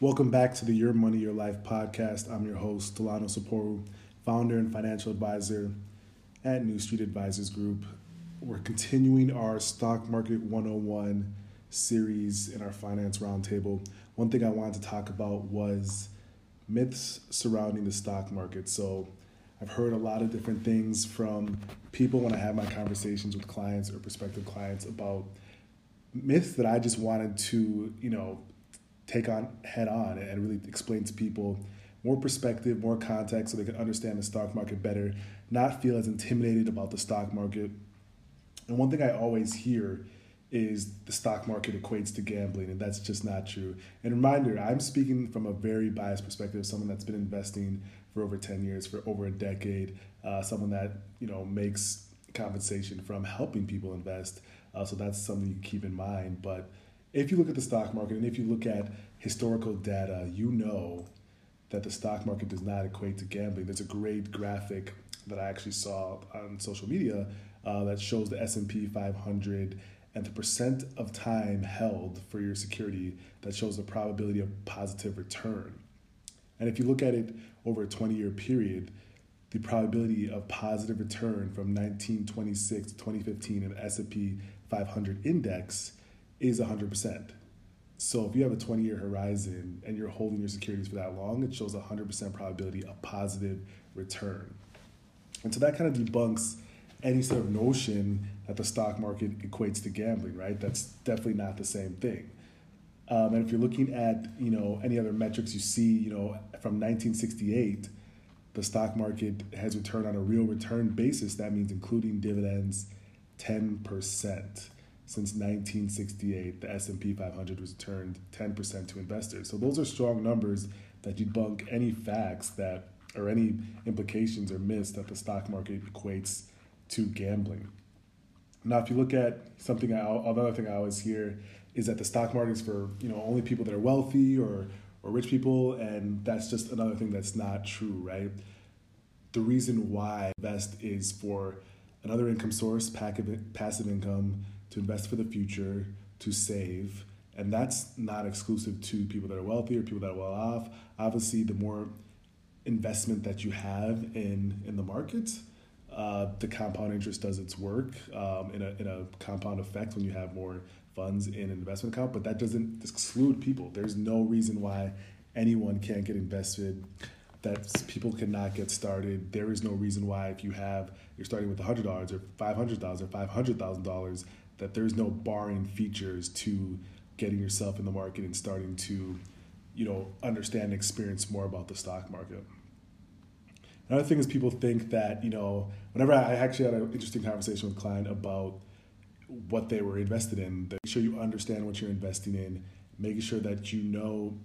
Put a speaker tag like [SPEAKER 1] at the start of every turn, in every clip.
[SPEAKER 1] Welcome back to the Your Money, Your Life podcast. I'm your host, Delano Saporu, founder and financial advisor at New Street Advisors Group. We're continuing our Stock Market 101 series in our Finance Roundtable. One thing I wanted to talk about was myths surrounding the stock market. So, I've heard a lot of different things from people when I have my conversations with clients or prospective clients about myths that I just wanted to, you know, take on head on and really explain to people more perspective, more context so they can understand the stock market better, not feel as intimidated about the stock market. And one thing I always hear is the stock market equates to gambling, and that's just not true. And reminder, I'm speaking from a very biased perspective, someone that's been investing for over 10 years, for over a decade, uh, someone that, you know, makes compensation from helping people invest. Uh, so that's something you keep in mind. But if you look at the stock market and if you look at historical data, you know that the stock market does not equate to gambling. There's a great graphic that I actually saw on social media uh, that shows the S&P 500 and the percent of time held for your security that shows the probability of positive return. And if you look at it over a 20 year period, the probability of positive return from 1926 to 2015 in the S&P 500 index is 100%. So if you have a 20 year horizon and you're holding your securities for that long, it shows 100% probability of positive return. And so that kind of debunks any sort of notion that the stock market equates to gambling, right? That's definitely not the same thing. Um, and if you're looking at you know any other metrics you see, you know from 1968, the stock market has returned on a real return basis. That means including dividends, 10% since 1968, the S&P 500 has returned 10% to investors. So those are strong numbers that debunk any facts that or any implications or myths that the stock market equates to gambling. Now, if you look at something, I, another thing I always hear is that the stock market is for you know only people that are wealthy or or rich people, and that's just another thing that's not true, right? The reason why invest is for another income source, passive income, to invest for the future, to save. And that's not exclusive to people that are wealthy or people that are well off. Obviously, the more investment that you have in, in the market, uh, the compound interest does its work um, in, a, in a compound effect when you have more funds in an investment account, but that doesn't exclude people. There's no reason why anyone can't get invested that people cannot get started. There is no reason why if you have you're starting with $100 or $500,000 or $500,000 that there's no barring features to getting yourself in the market and starting to, you know, understand and experience more about the stock market. Another thing is people think that, you know, whenever I actually had an interesting conversation with a client about what they were invested in, make sure you understand what you're investing in, making sure that you know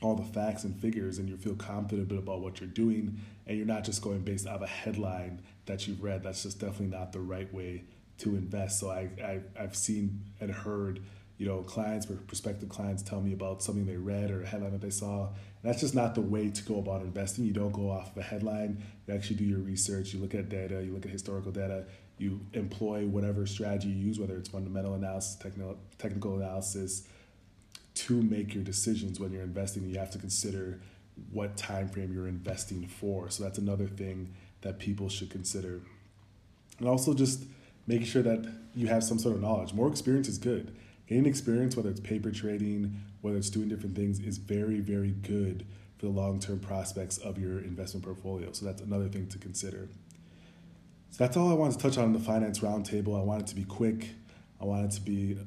[SPEAKER 1] all the facts and figures and you feel confident about what you're doing and you're not just going based off a headline that you've read. That's just definitely not the right way to invest. So I, I I've seen and heard you know clients or prospective clients tell me about something they read or a headline that they saw. And that's just not the way to go about investing. You don't go off of a headline. You actually do your research. You look at data. You look at historical data. You employ whatever strategy you use, whether it's fundamental analysis, technical technical analysis, to make your decisions when you're investing. You have to consider what time frame you're investing for. So that's another thing that people should consider. And also just making sure that you have some sort of knowledge. More experience is good. Gaining experience, whether it's paper trading, whether it's doing different things, is very, very good for the long term prospects of your investment portfolio. So that's another thing to consider. So that's all I wanted to touch on in the finance roundtable. I want it to be quick, I want it to be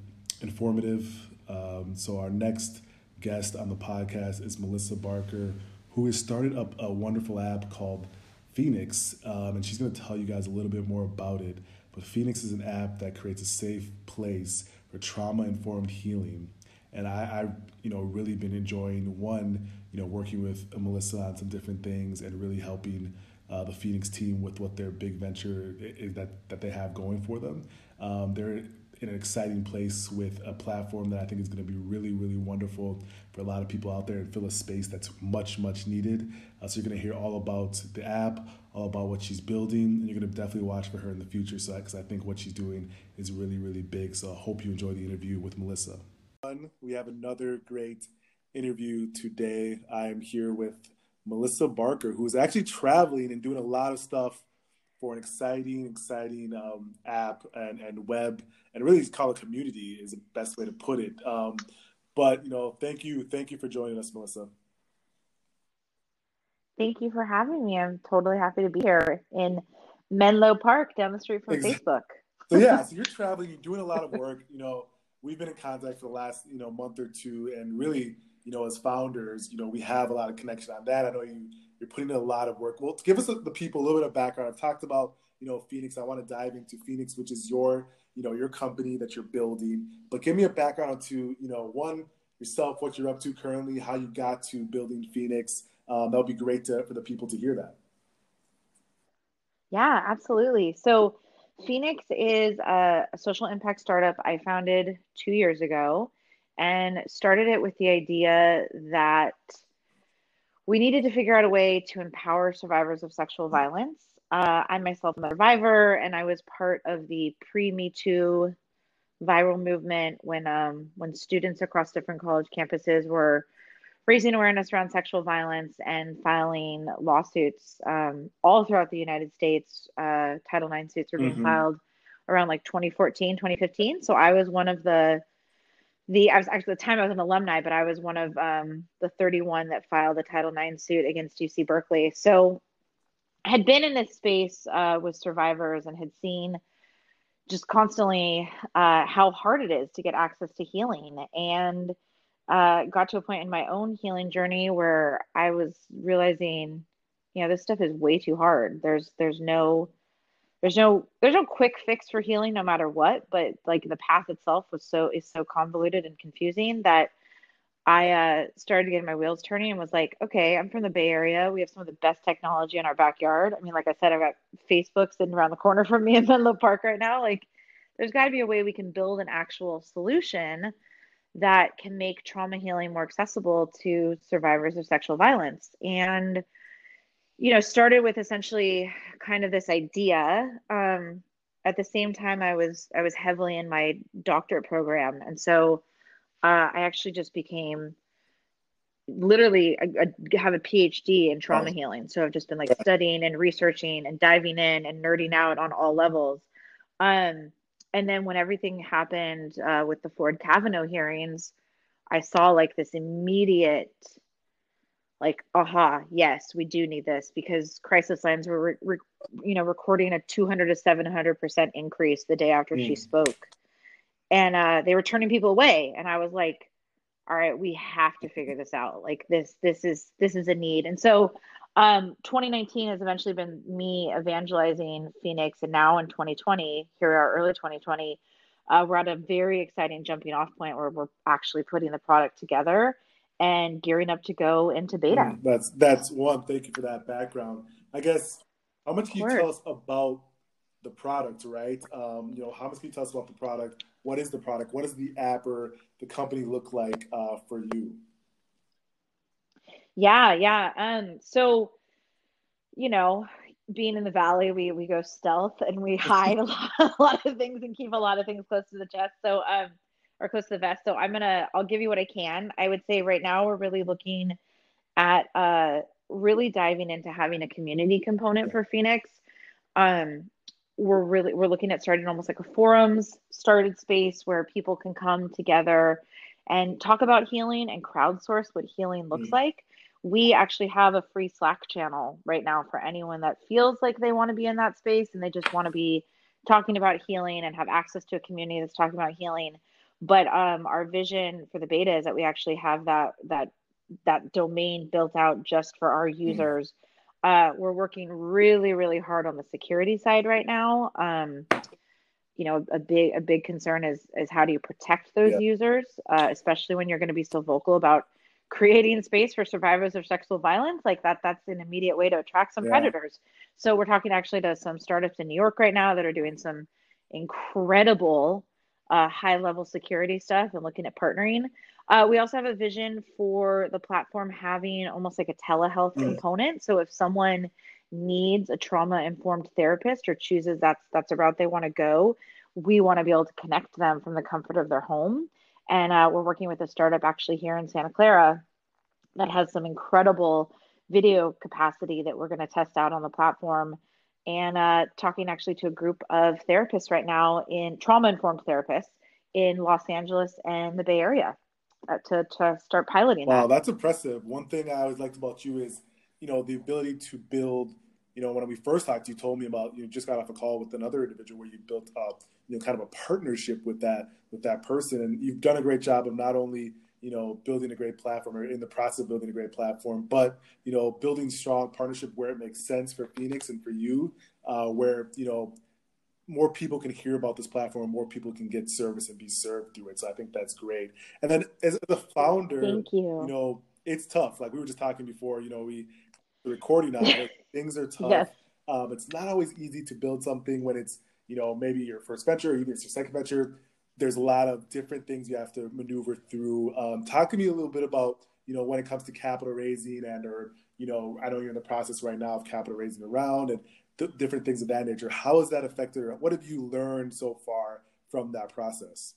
[SPEAKER 1] informative. Um, so our next guest on the podcast is Melissa Barker, who has started up a wonderful app called Phoenix, um, and she's going to tell you guys a little bit more about it. But Phoenix is an app that creates a safe place for trauma informed healing. And I, I, you know, really been enjoying one, you know, working with Melissa on some different things and really helping uh, the Phoenix team with what their big venture is that that they have going for them. Um, they're in an exciting place with a platform that I think is going to be really, really wonderful for a lot of people out there and fill a space that's much, much needed. Uh, so you're going to hear all about the app, all about what she's building, and you're going to definitely watch for her in the future. So, because I think what she's doing is really, really big. So I hope you enjoy the interview with Melissa. We have another great interview today. I'm here with Melissa Barker, who's actually traveling and doing a lot of stuff for an exciting, exciting um, app and, and web, and really call it community is the best way to put it. Um, but you know, thank you, thank you for joining us, Melissa.
[SPEAKER 2] Thank you for having me. I'm totally happy to be here in Menlo Park, down the street from exactly. Facebook.
[SPEAKER 1] so yeah, so you're traveling, you're doing a lot of work. You know, we've been in contact for the last you know month or two, and really, you know, as founders, you know, we have a lot of connection on that. I know you you're putting in a lot of work. Well, give us the people a little bit of background. I've talked about you know Phoenix. I want to dive into Phoenix, which is your you know your company that you're building. But give me a background to you know one yourself, what you're up to currently, how you got to building Phoenix. Um, that would be great to, for the people to hear that.
[SPEAKER 2] Yeah, absolutely. So Phoenix is a, a social impact startup I founded two years ago and started it with the idea that we needed to figure out a way to empower survivors of sexual violence. Uh, I myself am a survivor, and I was part of the pre Me Too viral movement when um, when students across different college campuses were raising awareness around sexual violence and filing lawsuits um, all throughout the United States. Uh, Title IX suits were being mm-hmm. filed around like 2014, 2015. So I was one of the the I was actually at the time I was an alumni, but I was one of um, the 31 that filed the Title IX suit against UC Berkeley. So had been in this space uh, with survivors and had seen just constantly uh, how hard it is to get access to healing and uh, got to a point in my own healing journey where I was realizing, you know, this stuff is way too hard. There's there's no there's no there's no quick fix for healing no matter what but like the path itself was so is so convoluted and confusing that i uh, started getting my wheels turning and was like okay i'm from the bay area. We have some of the best technology in our backyard. I mean like i said i've got facebook sitting around the corner from me in menlo park right now. Like there's got to be a way we can build an actual solution that can make trauma healing more accessible to survivors of sexual violence. And you know, started with essentially kind of this idea. Um, at the same time, I was I was heavily in my doctorate program, and so uh, I actually just became literally a, a, have a PhD in trauma oh. healing. So I've just been like studying and researching and diving in and nerding out on all levels. Um, and then when everything happened uh, with the Ford Kavanaugh hearings, I saw like this immediate like aha yes we do need this because crisis lines were re- re- you know recording a 200 to 700 percent increase the day after mm. she spoke. And uh, they were turning people away. And i was like all right we have to figure this out. Like this this is this is a need. And so um, 2019 has eventually been me evangelizing phoenix. And now in 2020 here we are early 2020 uh, we're at a very exciting jumping off point where we're actually putting the product together and gearing up to go into beta. Mm,
[SPEAKER 1] that's that's one. Thank you for that background. I guess how much can you tell us about the product, right? Um, you know, how much can you tell us about the product? What is the product? What does the app or the company look like uh, for you?
[SPEAKER 2] Yeah, yeah. Um, so you know, being in the valley, we we go stealth and we hide a lot, a lot of things and keep a lot of things close to the chest. So um or close to the vest. So I'm gonna I'll give you what I can. I would say right now we're really looking at uh really diving into having a community component for Phoenix. Um we're really we're looking at starting almost like a forums started space where people can come together and talk about healing and crowdsource what healing looks mm like. We actually have a free Slack channel right now for anyone that feels like they want to be in that space and they just want to be talking about healing and have access to a community that's talking about healing but um, our vision for the beta is that we actually have that that that domain built out just for our mm-hmm. users. Mm-hmm. Uh, we're working really really hard on the security side right now. Um, you know, a big a big concern is is how do you protect those yeah. users, uh, especially when you're going to be so vocal about creating space for survivors of sexual violence like that that's an immediate way to attract some yeah. predators so we're talking actually to some startups in new york right now that are doing some incredible uh, high level security stuff and looking at partnering. Uh, we also have a vision for the platform having almost like a telehealth mm. component. So if someone needs a trauma informed therapist or chooses that's that's a route they want to go, we want to be able to connect them from the comfort of their home And uh, we're working with a startup actually here in Santa Clara that has some incredible video capacity that we're going to test out on the platform. And uh, talking actually to a group of therapists right now in trauma informed therapists in Los Angeles and the Bay Area uh, to, to start piloting
[SPEAKER 1] wow,
[SPEAKER 2] that.
[SPEAKER 1] that's impressive. One thing I always liked about you is, you know, the ability to build, you know, when we first talked, you told me about, you just got off a call with another individual where you built up, you know, kind of a partnership with that, with that person. And you've done a great job of not only, you know, building a great platform or in the process of building a great platform, but, you know, building strong partnership where it makes sense for Phoenix and for you, uh, where, you know, more people can hear about this platform, more people can get service and be served through it. So I think that's great. And then as the founder,
[SPEAKER 2] Thank you.
[SPEAKER 1] you know, it's tough. Like we were just talking before, you know, we the recording now, things are tough.
[SPEAKER 2] Yes.
[SPEAKER 1] Um, it's not always easy to build something when it's, you know, maybe your first venture or even it's your second venture. There's a lot of different things you have to maneuver through. Um, talk to me a little bit about, you know, when it comes to capital raising and or, you know, I know you're in the process right now of capital raising around and th- different things of that nature. How has that affected or what have you learned so far from that process?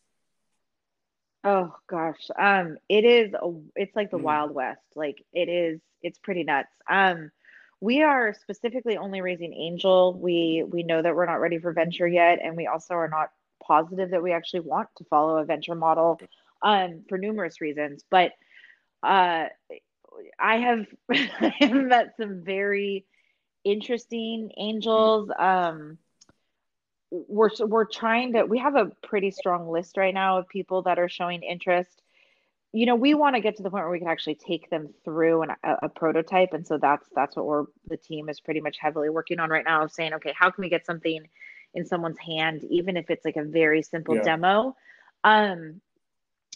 [SPEAKER 2] Oh gosh. Um it is a, it's like the
[SPEAKER 1] Mm.
[SPEAKER 2] Wild West. Like it is it's pretty nuts. Um we are specifically only raising angel. We we know that we're not ready for venture yet and we also are not positive that we actually want to follow a venture model um for numerous reasons. But uh I have met some very interesting angels. Um we're we're trying to we have a pretty strong list right now of people that are showing interest you know we want to get to the point where we can actually take them through an, a, a prototype and so that's that's what we're the team is pretty much heavily working on right now of saying okay how can we get something in someone's hand even if it's like a very simple
[SPEAKER 1] Yeah.
[SPEAKER 2] demo um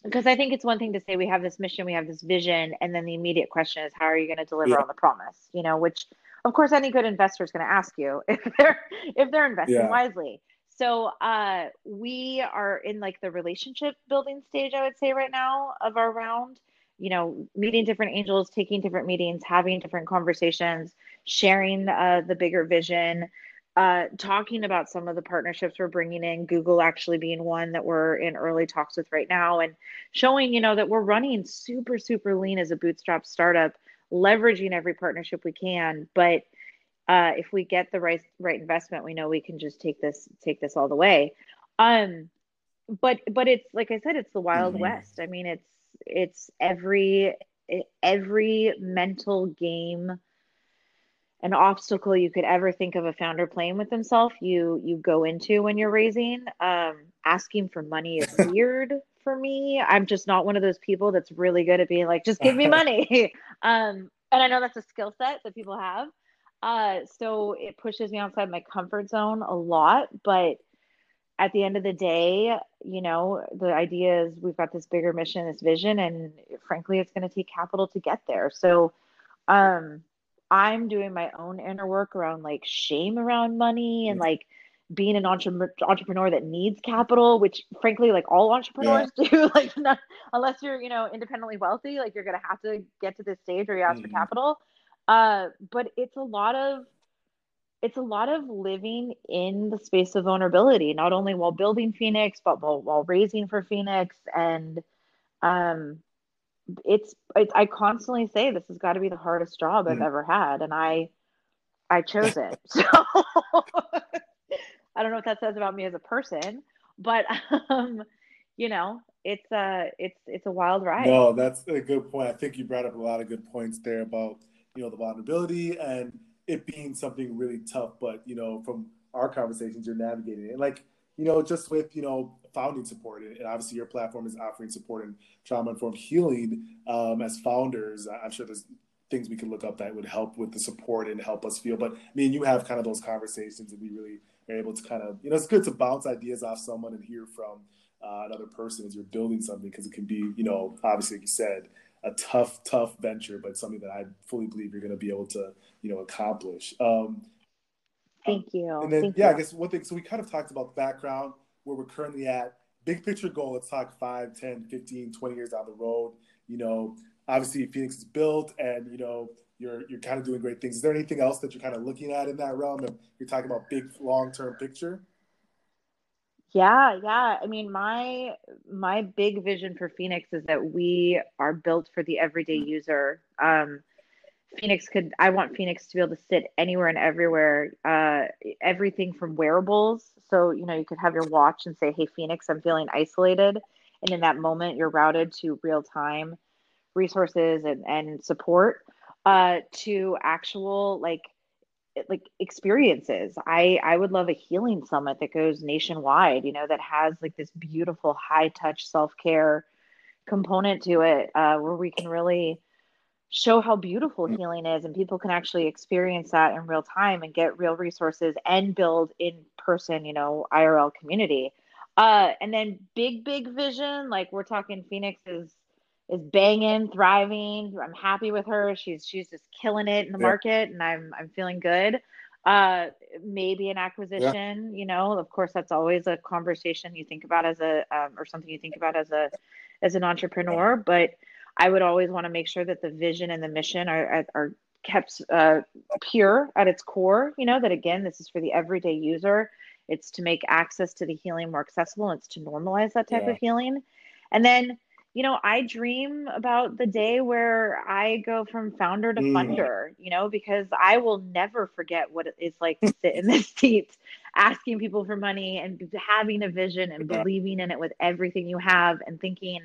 [SPEAKER 2] because i think it's one thing to say we have this mission we have this vision and then the immediate question is how are you going to deliver
[SPEAKER 1] Yeah.
[SPEAKER 2] on the promise you know which of course any good investor is going to ask you if they're if they're investing
[SPEAKER 1] Yeah.
[SPEAKER 2] wisely so uh we are in like the relationship building stage i would say right now of our round you know meeting different angels taking different meetings having different conversations sharing uh, the bigger vision uh, talking about some of the partnerships we're bringing in google actually being one that we're in early talks with right now and showing you know that we're running super super lean as a bootstrap startup leveraging every partnership we can but uh, if we get the right right investment, we know we can just take this take this all the way. Um, but but it's like I said, it's the Wild
[SPEAKER 1] Mhm.
[SPEAKER 2] West. I mean, it's it's every every mental game, an obstacle you could ever think of a founder playing with himself. You you go into when you're raising. Um, asking for money is weird for me. I'm just not one of those people that's really good at being like, just give me money. um, and I know that's a skill set that people have. Uh, so it pushes me outside my comfort zone a lot. But at the end of the day, you know, the idea is we've got this bigger mission, this vision, and frankly, it's going to take capital to get there. So, um, I'm doing my own inner work around like shame around money and like being an entre- entrepreneur that needs capital, which frankly, like all entrepreneurs do, like not, unless you're, you know, independently wealthy, like you're going to have to get to this stage where you ask for
[SPEAKER 1] Mhm.
[SPEAKER 2] capital. Uh, but it's a lot of, it's a lot of living in the space of vulnerability, not only while building Phoenix, but while, while raising for Phoenix. And, um, it's, it, I constantly say this has got to be the hardest job I've
[SPEAKER 1] Mm.
[SPEAKER 2] ever had. And I, I chose it. So I don't know what that says about me as a person, but um, you know, it's a it's it's a wild ride.
[SPEAKER 1] No, that's a good point. I think you brought up a lot of good points there about you know the vulnerability and it being something really tough. But you know, from our conversations, you're navigating it. And like you know, just with you know founding support, and obviously your platform is offering support and trauma informed healing. Um, as founders, I'm sure there's things we could look up that would help with the support and help us feel. But I mean, you have kind of those conversations, and we really are able to kind of you know it's good to bounce ideas off someone and hear from uh, another person as you're building something because it can be, you know, obviously, like you said, a tough, tough venture, but something that I fully believe you're going to be able to, you know, accomplish. Um,
[SPEAKER 2] Thank you.
[SPEAKER 1] and then,
[SPEAKER 2] Thank
[SPEAKER 1] yeah,
[SPEAKER 2] you.
[SPEAKER 1] I guess one thing, so we kind of talked about the background, where we're currently at, big picture goal, let's talk 5, 10, 15, 20 years down the road. You know, obviously Phoenix is built and, you know, you're, you're kind of doing great things. Is there anything else that you're kind of looking at in that realm? And you're talking about big long-term picture?
[SPEAKER 2] Yeah, yeah. I mean, my my big vision for Phoenix is that we are built for the everyday user. Um, Phoenix could I want Phoenix to be able to sit anywhere and everywhere. Uh, everything from wearables. So, you know, you could have your watch and say, Hey Phoenix, I'm feeling isolated. And in that moment you're routed to real time resources and, and support uh, to actual like like experiences. I I would love a healing summit that goes nationwide, you know, that has like this beautiful high touch self-care component to it uh, where we can really show how beautiful mm. healing is and people can actually experience that in real time and get real resources and build in person you know irl community uh and then big big vision like we're talking phoenix is is banging thriving i'm happy with her she's she's just killing it in the yeah. market and i'm i'm feeling good uh maybe an acquisition yeah. you know of course that's always a conversation you think about as a um, or something you think about as a as an entrepreneur but I would always want to make sure that the vision and the mission are are kept uh, pure at its core. You know that again, this is for the everyday user. It's to make access to the healing more accessible. It's to normalize that type yeah. of healing, and then you know I dream about the day where I go from founder to mm. funder. You know because I will never forget what it's like to sit in this seat, asking people for money and having a vision and believing in it with everything you have and thinking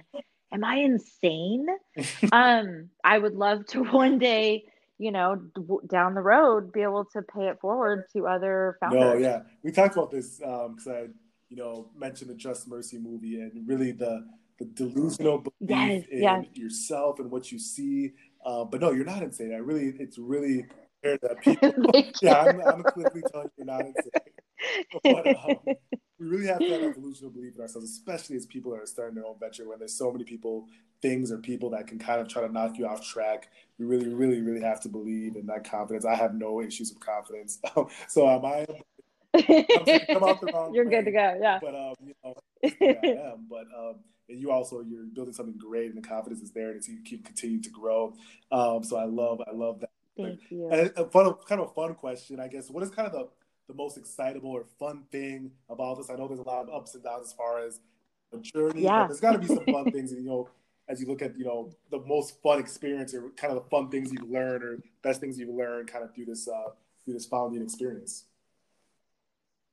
[SPEAKER 2] am I insane? um, I would love to one day, you know, d- down the road, be able to pay it forward to other founders.
[SPEAKER 1] No, yeah, we talked about this because um, I, you know, mentioned the Just Mercy movie and really the the delusional belief yes, in yes. yourself and what you see. Uh, but no, you're not insane. I really, it's really fair that people. yeah, I'm, I'm quickly telling you, you're not insane. But, um, we really have to have that delusional belief in ourselves, especially as people that are starting their own venture when there's so many people, things, or people that can kind of try to knock you off track. You really, really, really have to believe in that confidence. I have no issues with confidence. so um, I
[SPEAKER 2] come out the wrong You're way, good to go. Yeah.
[SPEAKER 1] But um, you know, I am. But um, and you also you're building something great, and the confidence is there, and it's, you keep continuing to grow. Um, so I love, I love that.
[SPEAKER 2] Thank you.
[SPEAKER 1] And a fun, kind of a fun question, I guess. What is kind of the the most excitable or fun thing about this? I know there's a lot of ups and downs as far as the journey. Yeah. there's got to be some fun things, you know, as you look at, you know, the most fun experience or kind of the fun things you've learned or best things you've learned kind of through this uh, through this founding experience.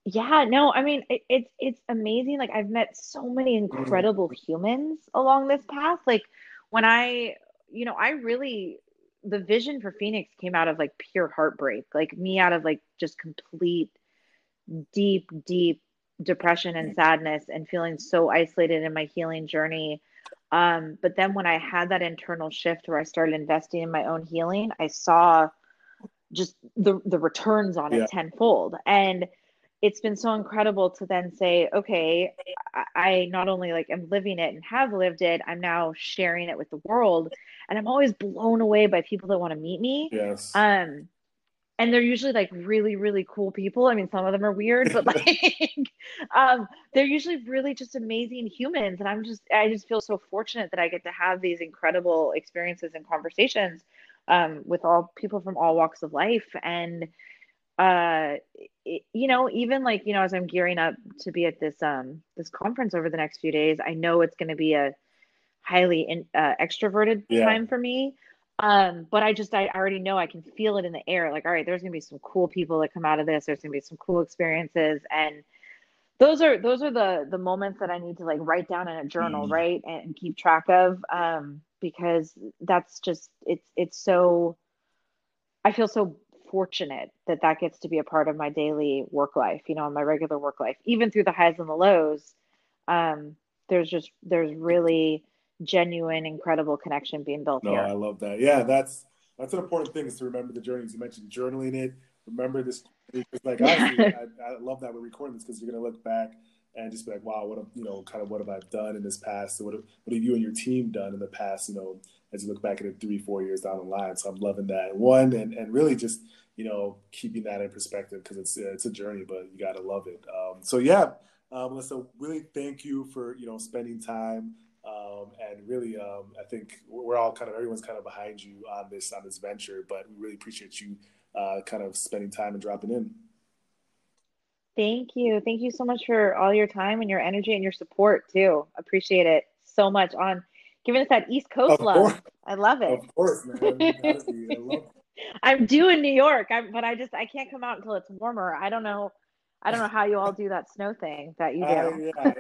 [SPEAKER 2] Yeah, no, I mean it, it's it's amazing. Like I've met so many incredible humans along this path. Like when I, you know, I really the vision for Phoenix came out of like pure heartbreak, like me out of like just complete deep, deep depression and sadness and feeling so isolated in my healing journey. Um, but then when I had that internal shift where I started investing in my own healing, I saw just the the returns on it tenfold. And it's been so incredible to then say, okay, I not only like am living it and have lived it, I'm now sharing it with the world. And I'm always blown away by people that want to meet me.
[SPEAKER 1] Yes.
[SPEAKER 2] Um, and they're usually like really, really cool people. I mean, some of them are weird, but like um, they're usually really just amazing humans. And I'm just I just feel so fortunate that I get to have these incredible experiences and conversations um, with all people from all walks of life. And uh it, you know even like you know as i'm gearing up to be at this um this conference over the next few days i know it's going to be a highly in, uh, extroverted yeah. time for me um but i just I, already know i can feel it in the air like all right there's going to be some cool people that come out of this there's going to be some cool experiences and those are those are the the moments that i need to like write down in a journal mm. right and keep track of um because that's just it's it's so i feel so fortunate that that gets to be a part of my daily work life, you know, my regular work life, even through the highs and the lows. Um, there's just, there's really genuine, incredible connection being built
[SPEAKER 1] no,
[SPEAKER 2] here.
[SPEAKER 1] I love that. Yeah, that's, that's an important thing is to remember the journeys. You mentioned journaling it. Remember this. It's like, honestly, I, I love that we're recording this because you're going to look back and just be like, wow, what, have, you know, kind of what have I done in this past? What have, what have you and your team done in the past, you know, as you look back at it three, four years down the line. So I'm loving that. One, and, and really just, you know, keeping that in perspective because it's it's a journey, but you got to love it. Um, so yeah, um, Melissa, really thank you for you know spending time, um, and really, um, I think we're all kind of everyone's kind of behind you on this on this venture, but we really appreciate you uh, kind of spending time and dropping in.
[SPEAKER 2] Thank you. Thank you so much for all your time and your energy and your support too. Appreciate it so much on giving us that East Coast
[SPEAKER 1] Of
[SPEAKER 2] love.
[SPEAKER 1] course.
[SPEAKER 2] I love it.
[SPEAKER 1] Of course, man. You gotta be. I
[SPEAKER 2] I'm due in New York, I'm, but I just I can't come out until it's warmer. I don't know. I don't know how you all do that snow thing that you do.
[SPEAKER 1] yeah,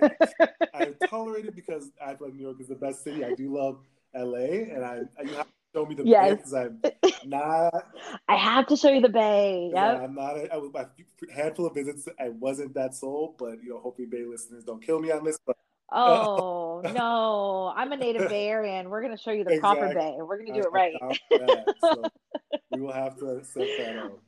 [SPEAKER 1] I, I tolerate it because I feel like New York is the best city. I do love LA, and I you have to show me the
[SPEAKER 2] Yes.
[SPEAKER 1] because I'm not.
[SPEAKER 2] I have to show you the bay.
[SPEAKER 1] Yeah, I'm not. A, I was my handful of visits. I wasn't that sold, but you know, hopefully, Bay listeners don't kill me on this. But
[SPEAKER 2] Oh uh, no, I'm a native Bay Area, and we're gonna show you the proper
[SPEAKER 1] Exactly.
[SPEAKER 2] Bay. We're gonna do it right.
[SPEAKER 1] So we will have to set that up.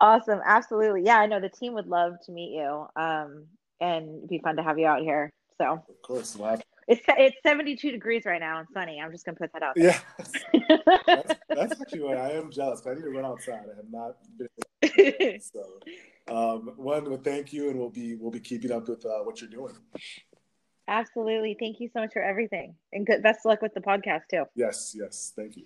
[SPEAKER 2] Awesome, absolutely. Yeah, I know the team would love to meet you. Um, and it'd be fun to have you out here. So
[SPEAKER 1] Of course, we'll
[SPEAKER 2] it's it's 72 degrees right now and sunny. I'm just gonna put that out.
[SPEAKER 1] Yeah, that's, that's actually why I am jealous. I need to run outside. I have not been. So, um, one, well, thank you, and we'll be we'll be keeping up with uh, what you're doing.
[SPEAKER 2] absolutely. Thank you so much for everything, and good best of luck with the podcast too.
[SPEAKER 1] Yes, yes, thank you.